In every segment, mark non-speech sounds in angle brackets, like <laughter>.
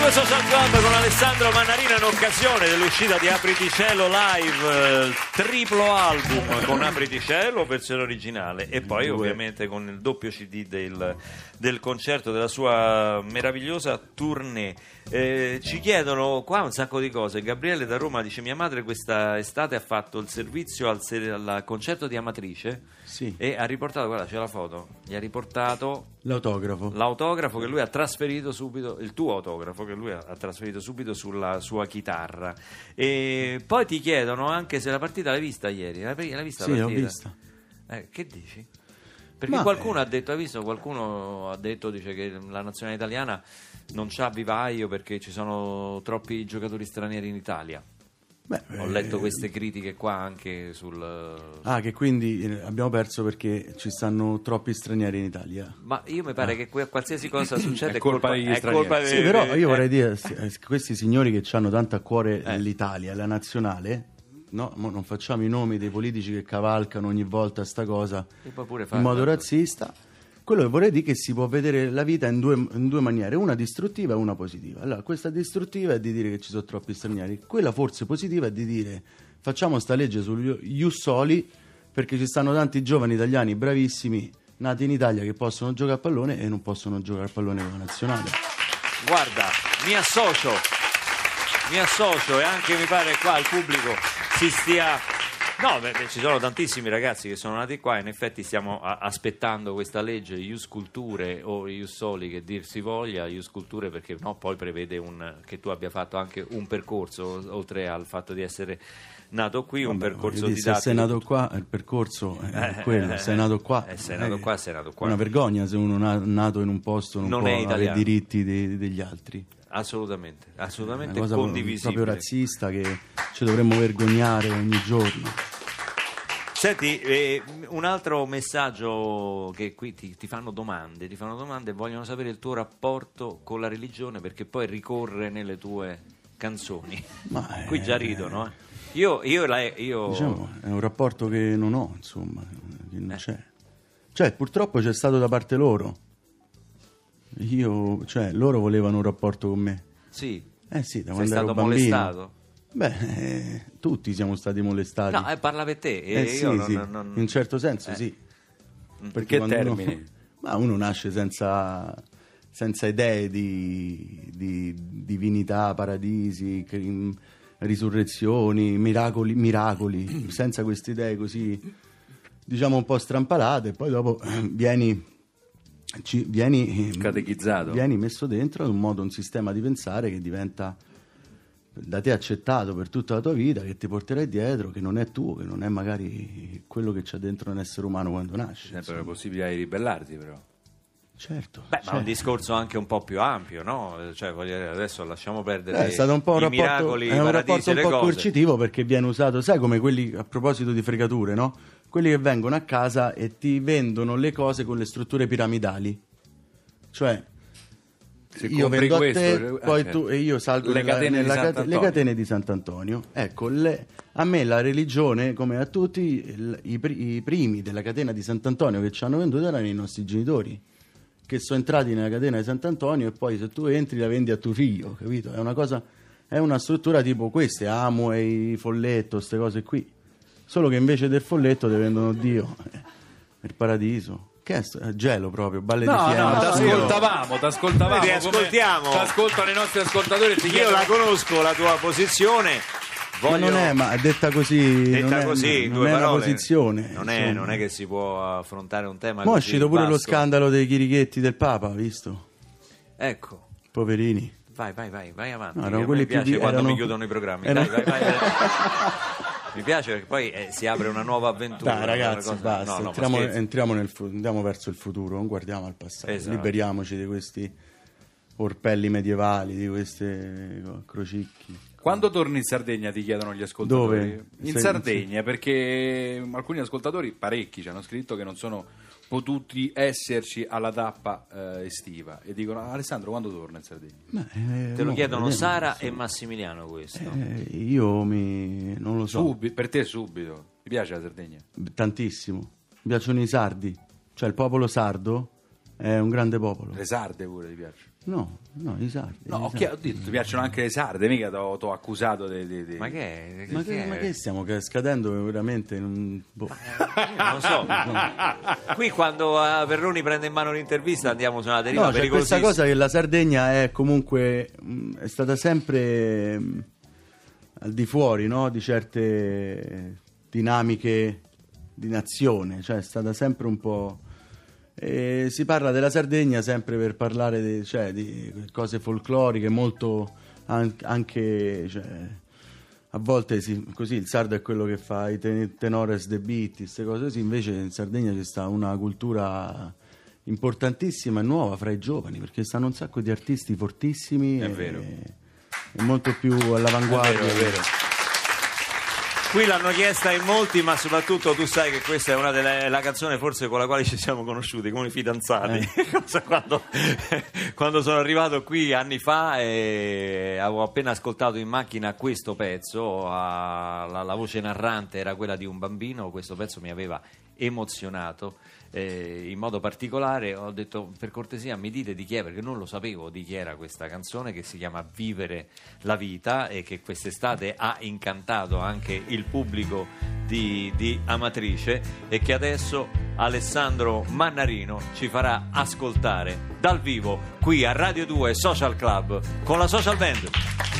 2 Social Club con Alessandro Mannarino in occasione dell'uscita di Apriti Cielo Live, eh, triplo album con Apriti Cielo, versione originale e poi ovviamente con il doppio CD del, del concerto della sua meravigliosa tournée. Eh, ci chiedono qua un sacco di cose. Gabriele da Roma dice: Mia madre questa estate ha fatto il servizio al, al concerto di Amatrice Sì. e ha riportato, guarda, c'è la foto. Gli ha riportato L'autografo. l'autografo che lui ha trasferito subito, il tuo autografo che lui ha ha trasferito subito sulla sua chitarra. E poi ti chiedono anche se la partita l'hai vista ieri. L'hai, l'hai vista Sì, la l'ho vista. Eh, che dici? Perché Ma, qualcuno eh, ha detto, hai visto, qualcuno ha detto, dice che la nazionale italiana non c'ha vivaio perché ci sono troppi giocatori stranieri in Italia. Beh, Ho eh, letto queste critiche qua anche sul... Ah, che quindi eh, abbiamo perso perché ci stanno troppi stranieri in Italia. Ma io mi pare che qui- qualsiasi cosa succede È colpa degli è stranieri. colpa Sì, dei- però io eh. vorrei dire, eh, questi signori che hanno tanto a cuore Eh. l'Italia, la nazionale, no, non facciamo i nomi dei politici che cavalcano ogni volta sta cosa E poi pure in modo razzista. Quello che vorrei dire è che si può vedere la vita in due, in due maniere, una distruttiva e una positiva. Allora, questa distruttiva è di dire che ci sono troppi stranieri, quella forse positiva è di dire facciamo sta legge sugli Ius Soli perché ci stanno tanti giovani italiani bravissimi nati in Italia che possono giocare a pallone e non possono giocare a pallone con la nazionale. Guarda, mi associo, mi associo e anche mi pare qua il pubblico si stia... No, beh, beh, ci sono tantissimi ragazzi che sono nati qua, in effetti stiamo a- aspettando questa legge Ius Culture o Ius Soli che dir si voglia, Ius Culture perché no, poi prevede un- che tu abbia fatto anche un percorso, oltre al fatto di essere nato qui, un Vabbè, percorso dire, didattico. Se sei nato qua, il percorso è Eh, <laughs> quello. eh, sei nato qua. eh, sei nato qua, sei nato qua. È una vergogna se uno è nato in un posto non, Non può è avere diritti dei- degli altri. Assolutamente, È assolutamente una cosa condivisibile. proprio razzista che ci dovremmo vergognare ogni giorno. Senti, eh, un altro messaggio che qui ti, ti fanno domande, ti fanno domande vogliono sapere il tuo rapporto con la religione perché poi ricorre nelle tue canzoni. Ma, eh, qui già ridono, eh. Io, io, la- io- Diciamo, è un rapporto che non ho, insomma, che Eh. non c'è. Cioè, purtroppo c'è stato da parte loro. Io, cioè, loro volevano un rapporto con me. sì, Eh sì, da sei quando ero stato bambino. molestato. Beh, eh, tutti siamo stati molestati. No, eh, parla per te. e Eh io sì, non- sì, non- non- in un certo senso Eh. sì. Per che quando uno- termini? <laughs> ma uno nasce senza, senza idee di, di divinità, paradisi, risurrezioni, miracoli, miracoli, senza queste idee così, diciamo un po' strampalate, e poi dopo eh, vieni, ci- vieni, Catechizzato. vieni messo dentro in un modo, un sistema di pensare che diventa da te accettato per tutta la tua vita, che ti porterai dietro, che non è tuo, che non è magari quello che c'è dentro un essere umano quando nasce. Sempre la possibilità di ribellarti, però. Certo. Beh, ma cioè, un discorso anche un po' più ampio, no? Cioè, voglio dire, adesso lasciamo perdere eh, è stato un po' un i rapporto, miracoli, è un paradisi rapporto un po' cose. coercitivo perché viene usato, sai come quelli a proposito di fregature, no? Quelli che vengono a casa e ti vendono le cose con le strutture piramidali. Cioè, Se io vendo questo, te, eh, poi certo. tu e io salgo Le nella- catene di nella Sant'Antonio. le catene di Sant'Antonio. Ecco, le- a me la religione, come a tutti, il- i, i primi della catena di Sant'Antonio che ci hanno venduto erano i nostri genitori, che sono entrati nella catena di Sant'Antonio e poi se tu entri la vendi a tuo figlio, capito? È una cosa, è una struttura tipo queste, amo e i folletto, queste cose qui. Solo che invece del folletto ti vendono Dio, eh, il paradiso. Che è, sto- è gelo proprio, balle No, di fieno. no, ti io- ascoltavamo, ti ascoltavamo. Noi ascoltiamo. Ti ascoltano i nostri ascoltatori ti Io chiedono... la conosco la tua posizione. Ma Voglio... non è, ma è detta così, Detta non è, così, non due è una parole. posizione. Non è, non è che si può affrontare un tema Mo' è uscito pure lo scandalo dei chirichetti del Papa, visto? Ecco, Poverini. vai, vai, vai, vai avanti. No, erano quelli più piace di- quando erano- mi chiudono i programmi. erano- Dai, vai, vai, vai. <laughs> Mi piace perché poi eh, si apre una nuova avventura. Dai ragazzi, cosa- basta, no, no, entriamo, entriamo nel fu- andiamo verso il futuro, non guardiamo al passato, Esatto. liberiamoci di questi orpelli medievali, di queste co- crocicchi. Quando torni in Sardegna ti chiedono gli ascoltatori? Dove? In Sardegna, perché alcuni ascoltatori, parecchi, ci hanno scritto che non sono potuti esserci alla tappa eh, estiva e dicono "Ah, Alessandro quando torna in Sardegna? Ma, eh, Te lo no, chiedono vediamo. Sara e Massimiliano questo. Eh, io mi... non lo so, Subi- per te subito. Ti piace la Sardegna? tantissimo. Mi piacciono i sardi, cioè il popolo sardo è un grande popolo. Le sarde pure ti piacciono? No, no, i sardi. No, i ho, ho detto ti piacciono anche le sarde, mica ti ho accusato di... di- di- Ma che? Ma che, è? ma che stiamo che- scadendo veramente in un... boh. Non lo so. Qui quando eh, Perroni prende in mano l'intervista andiamo su una deriva No, c'è questa cosa che la Sardegna è comunque mh, è stata sempre mh, al di fuori no, di certe dinamiche di nazione, cioè è stata sempre un po'. E si parla della Sardegna sempre per parlare di, cioè, di cose folcloriche, molto an- anche. Cioè, a volte si- così il sardo è quello che fa i ten- tenores de beat, queste cose così, invece in Sardegna c'è sta una cultura importantissima e nuova fra i giovani, perché stanno un sacco di artisti fortissimi È e, vero. e molto più all'avanguardia. È vero, è vero. Qui l'hanno chiesta in molti, ma soprattutto tu sai che questa è una delle la canzone forse con la quale ci siamo conosciuti come fidanzati. <laughs> Cosa quando, quando sono arrivato qui anni fa e avevo appena ascoltato in macchina questo pezzo, la, la voce narrante era quella di un bambino, questo pezzo mi aveva emozionato eh, in modo particolare. Ho detto per cortesia mi dite di chi è perché non lo sapevo di chi era questa canzone che si chiama Vivere la vita e che quest'estate ha incantato anche il pubblico di, di Amatrice e che adesso Alessandro Mannarino ci farà ascoltare dal vivo qui a Radio 2 Social Club con la Social Band.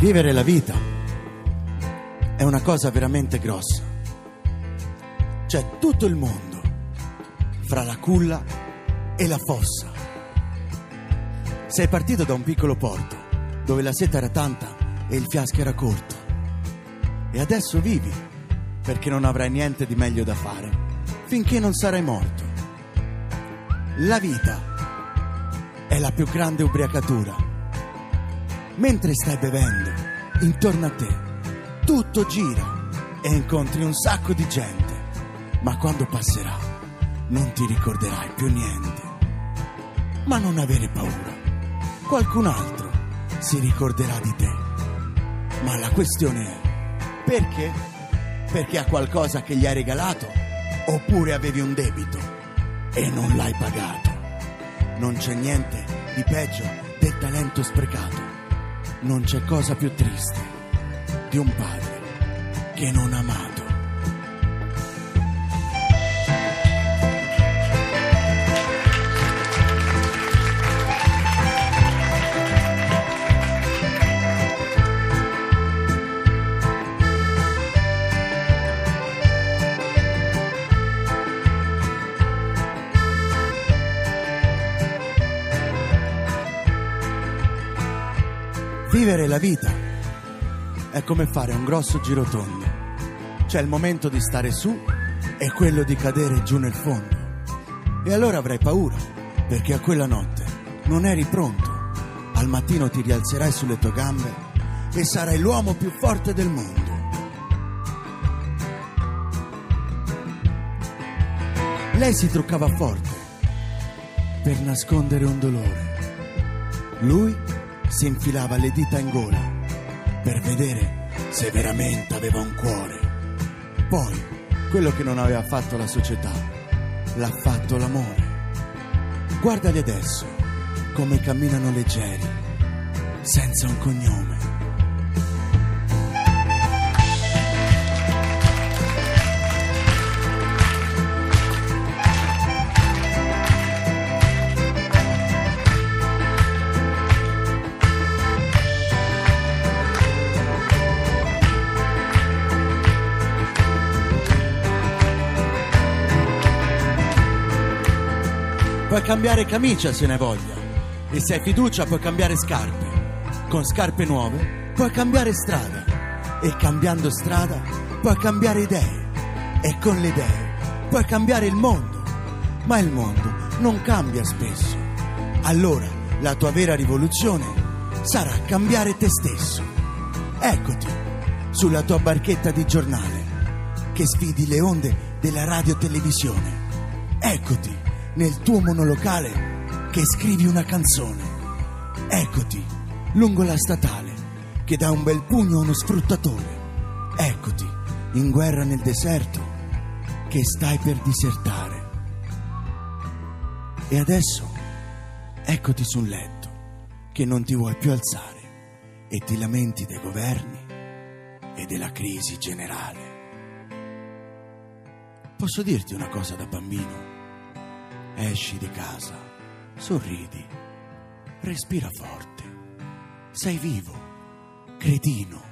Vivere la vita è una cosa veramente grossa. C'è tutto il mondo fra la culla e la fossa. Sei partito da un piccolo porto dove la seta era tanta e il fiasco era corto. E adesso vivi perché non avrai niente di meglio da fare finché non sarai morto. La vita è la più grande ubriacatura. Mentre stai bevendo, intorno a te, tutto gira e incontri un sacco di gente. Ma quando passerà, non ti ricorderai più niente. Ma non avere paura. Qualcun altro si ricorderà di te. Ma la questione è, perché? Perché ha qualcosa che gli hai regalato? Oppure avevi un debito e non l'hai pagato? Non c'è niente di peggio del talento sprecato. Non c'è cosa più triste di un padre che non ha amato. La vita è come fare un grosso girotondo. C'è il momento di stare su e quello di cadere giù nel fondo. E allora avrai paura, perché a quella notte non eri pronto. Al mattino ti rialzerai sulle tue gambe e sarai l'uomo più forte del mondo. Lei si truccava forte per nascondere un dolore. Lui si infilava le dita in gola per vedere se veramente aveva un cuore. Poi, quello che non aveva fatto la società, l'ha fatto l'amore. Guardali adesso, come camminano leggeri, senza un cognome. Cambiare camicia se ne voglia. E se hai fiducia puoi cambiare scarpe. Con scarpe nuove puoi cambiare strada. E cambiando strada puoi cambiare idee. E con le idee puoi cambiare il mondo. Ma il mondo non cambia spesso. Allora la tua vera rivoluzione sarà cambiare te stesso. Eccoti sulla tua barchetta di giornale che sfidi le onde della radio-televisione. Eccoti nel tuo monolocale che scrivi una canzone. Eccoti lungo la statale che dà un bel pugno a uno sfruttatore. Eccoti in guerra nel deserto che stai per disertare. E adesso eccoti sul letto che non ti vuoi più alzare e ti lamenti dei governi e della crisi generale. Posso dirti una cosa da bambino? Esci di casa, sorridi, respira forte, sei vivo, cretino.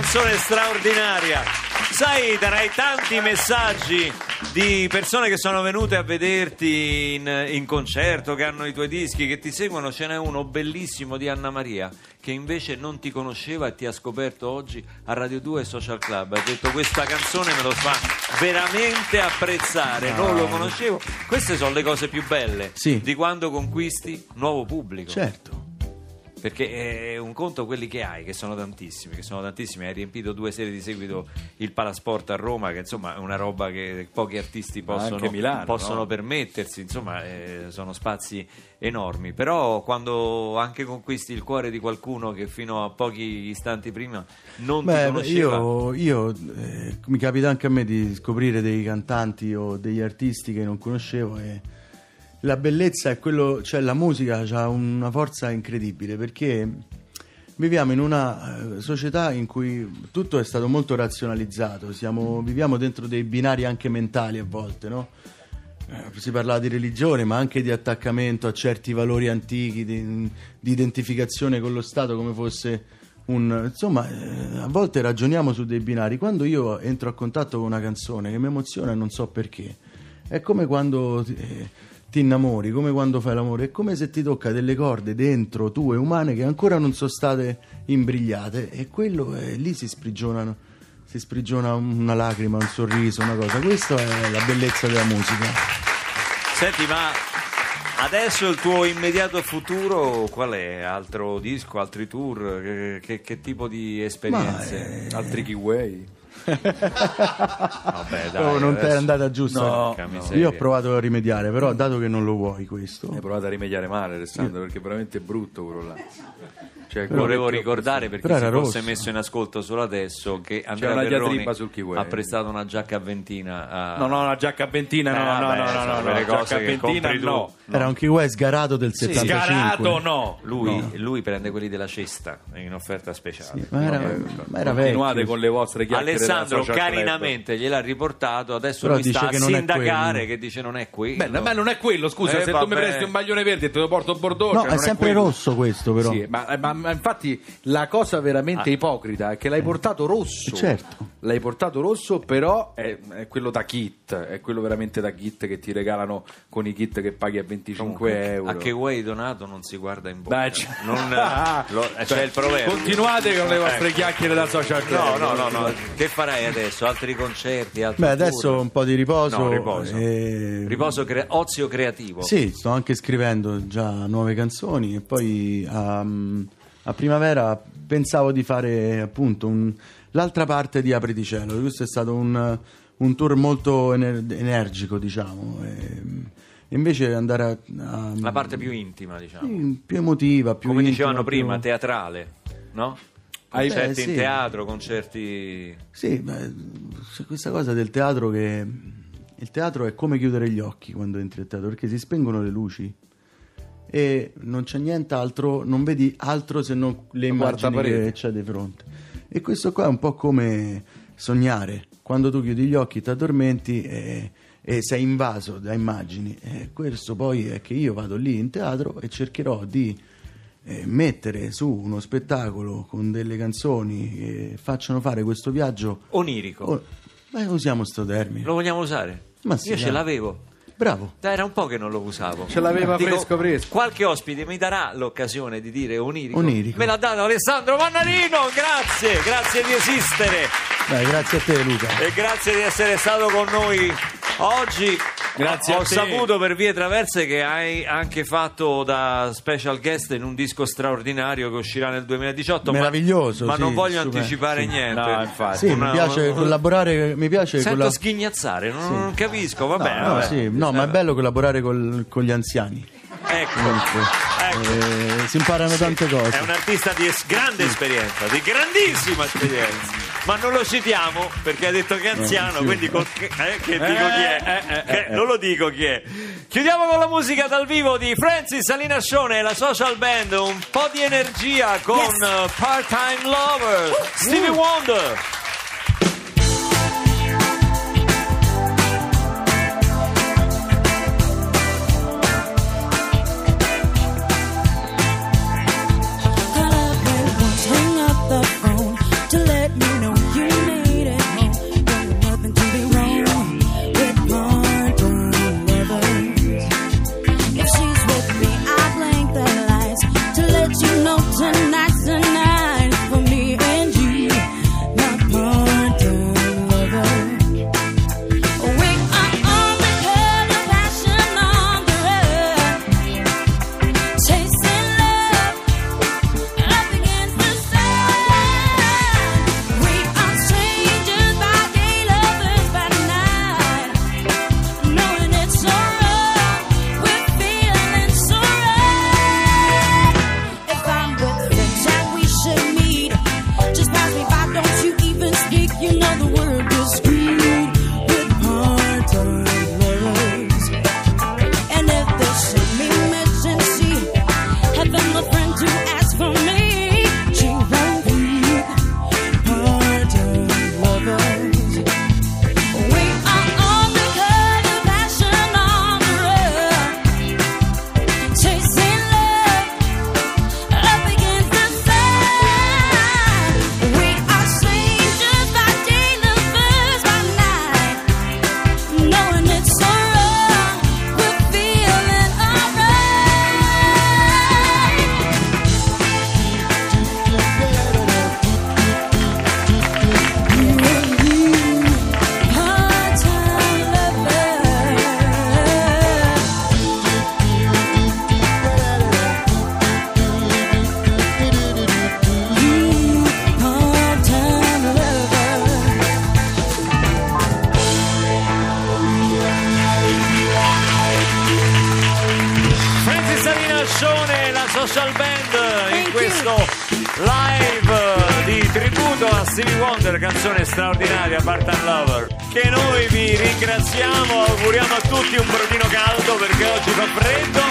Canzone straordinaria. Sai darai tanti messaggi di persone che sono venute a vederti in, in concerto che hanno i tuoi dischi che ti seguono. Ce n'è uno bellissimo di Anna Maria che invece non ti conosceva e ti ha scoperto oggi a Radio 2 Social Club. Ha detto questa canzone me lo fa veramente apprezzare. Non lo conoscevo. Queste sono le cose più belle Sì. di quando conquisti nuovo pubblico. Certo. Perché è un conto quelli che hai, che sono tantissimi, che sono tantissimi. Hai riempito due serie di seguito il Palasport a Roma, che insomma è una roba che pochi artisti possono, Milano, possono no? permettersi, insomma eh, sono spazi enormi. Però quando anche conquisti il cuore di qualcuno che fino a pochi istanti prima non ti Beh, conosceva, io, io, eh, mi capita anche a me di scoprire dei cantanti o degli artisti che non conoscevo e la bellezza è quello, cioè la musica ha una forza incredibile perché viviamo in una eh, società in cui tutto è stato molto razionalizzato, siamo- viviamo dentro dei binari anche mentali a volte, no? Eh, si parlava di religione, ma anche di attaccamento a certi valori antichi, di, di identificazione con lo Stato come fosse un... Insomma, eh, a volte ragioniamo su dei binari. Quando io entro a contatto con una canzone che mi emoziona e non so perché, è come quando eh, ti innamori, come quando fai l'amore, è come se ti tocca delle corde dentro tue umane che ancora non sono state imbrigliate e quello è, lì si sprigionano. Si sprigiona una lacrima, un sorriso, una cosa. Questa è la bellezza della musica. Senti, ma adesso il tuo immediato futuro qual è? Altro disco, altri tour? Che, che- che tipo di esperienze? Altri kiwi. Vabbè, dai, Oh, non ti è adesso- andata giusta. No, no. Io ho provato a rimediare, però dato che non lo vuoi questo, Hai provato a rimediare male Alessandro perché è veramente brutto quello là. Cioè, Volevo ricordare per chi Però si era fosse rosso. messo in ascolto solo adesso che Andrea Perroni ha prestato una giacca avventina a... No, no, una giacca a ventina, no, Eh, no, vabbè, no, no, no, no, quelle giacca a ventina tu. no. era un kiwi sgarato del 75. Scarato no. Lui, lui prende quelli della cesta in offerta speciale. Sì, ma era, ma era Continuate vecchio. con le vostre chiacchiere Alessandro della social club. carinamente gliel'ha riportato, adesso Però lui sta a che è sindacare che dice non è quello. Beh, ma non è quello, scusa, Eh, se tu mi vabbè. presti un maglione verde e te lo porto a Bordeaux, No, cioè, è non sempre quello. rosso questo però. Sì, ma, ma- ma infatti la cosa veramente ipocrita è che l'hai portato rosso. Eh, certo. L'hai portato rosso, però è, è quello da kit, è quello veramente da kit che ti regalano con i kit che paghi a 25 euro. A che vuoi donato non si guarda in bocca. Beh, c- Non- <laughs> lo- c'è Cioè, il proverbio. Continuate con le vostre chiacchiere da social club. No, no, no, no. Che farai adesso? Altri concerti? Altri Beh, adesso tour? un po' di riposo. No, riposo. e- Riposo cre- ozio creativo. Sì, sto anche scrivendo già nuove canzoni e poi a, a primavera pensavo di fare appunto un- l'altra parte di Apriti Cielo. Questo è stato un, un tour molto ener- energico, diciamo. E, invece andare a, a- La parte più intima, diciamo. sì, più emotiva, più Come intima, dicevano più- prima, teatrale, no? Hai- Concerti Eh, in sì. teatro, concerti... Sì, beh, c'è questa cosa del teatro che il teatro è come chiudere gli occhi quando entri al teatro perché si spengono le luci e non c'è nient'altro, non vedi altro se non le immagini che c'è di fronte. E questo qua è un po' come sognare, quando tu chiudi gli occhi, ti addormenti e, e sei invaso da immagini. E questo poi è che io vado lì in teatro e cercherò di eh, mettere su uno spettacolo con delle canzoni che facciano fare questo viaggio. Onirico. Oh, beh, usiamo sto termine. Lo vogliamo usare? Ma sì, Io ce l'avevo. Bravo. Dai, era un po' che non lo usavo. Ce l'aveva Dico, fresco fresco. Qualche ospite mi darà l'occasione di dire onirico. Onirico. Me l'ha dato Alessandro Mannarino, grazie, grazie di esistere Dai, grazie a te Luca. e grazie di essere stato con noi oggi. Grazie Ho a te. saputo per vie traverse che hai anche fatto da special guest in un disco straordinario che uscirà nel 2018. ma- Meraviglioso, Ma, sì, non voglio super, anticipare sì. niente. No, infatti. Sì, Una- mi piace una- collaborare, mi piace Sento colla- sghignazzare, non, Sì. non capisco, va bene. No, vabbè. sì, no, ma è bello collaborare col- con gli anziani. Ecco, ecco. eh, si imparano tante cose. È un artista di es- grande esperienza, di grandissima esperienza. Ma non lo citiamo perché ha detto che è anziano, quindi col- che, eh, che dico chi è. eh, eh, Che- eh, non lo dico chi è. Chiudiamo con la musica dal vivo di Francis Salinascione e la social band, un po' di energia con eh, Part-Time Lover, Stevie Wonder. No tonight. Straordinaria, Part-Time Lover, che noi vi ringraziamo, auguriamo a tutti un brodino caldo perché oggi fa freddo.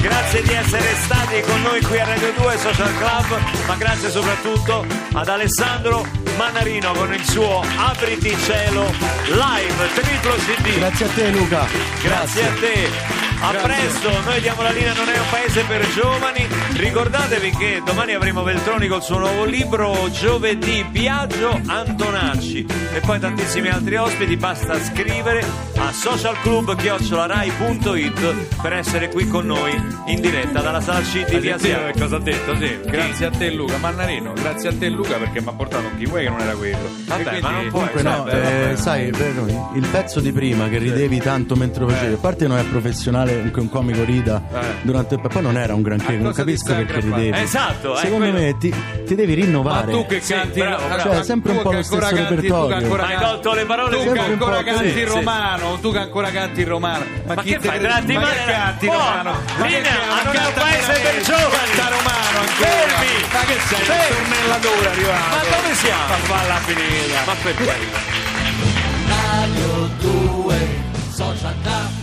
Grazie di essere stati con noi qui a Radio 2 Social Club, ma grazie soprattutto ad Alessandro Mannarino con il suo Apriti Cielo live triplo CD. Grazie a te Luca. Grazie a te. A presto, noi diamo la linea Non è un paese per giovani. Ricordatevi che domani avremo Veltroni col suo nuovo libro Giovedì Biagio Antonacci e poi tantissimi altri ospiti. Basta scrivere a socialclub.rai.it per essere qui con noi in diretta dalla sala C di Via che cosa ha detto? Sì, grazie a te Luca Mannarino, grazie a te Luca perché mi ha portato un kiwi che non era quello. Vabbè, E ma non puoi, Comunque no, eh, sai, vero, il pezzo di prima che ridevi tanto mentre lo facevi, a parte non è professionale che un comico rida Eh. durante poi non era un granché, A non capisco perché ridevi. Esatto, eh, Secondo quello- me ti, ti devi Ma rinnovare. tu che Sì, canti, bravo, bravo. Cioè, sempre un tu po' che lo stesso canti, tu che repertorio. ancora Hai canti- tolto le parole Tu che un ancora po', canti sì, il sì. romano, tu che ancora canti il romano. Ma chi che fai? Tratti ma male canti romano? Ma linea, non è un paese per giovani. Canta romano. Fermi. Ma che sei? Fermi. Un tornellatore arrivato. Ma dove siamo? Ma falla finita. Ma perché? Radio 2 Social Club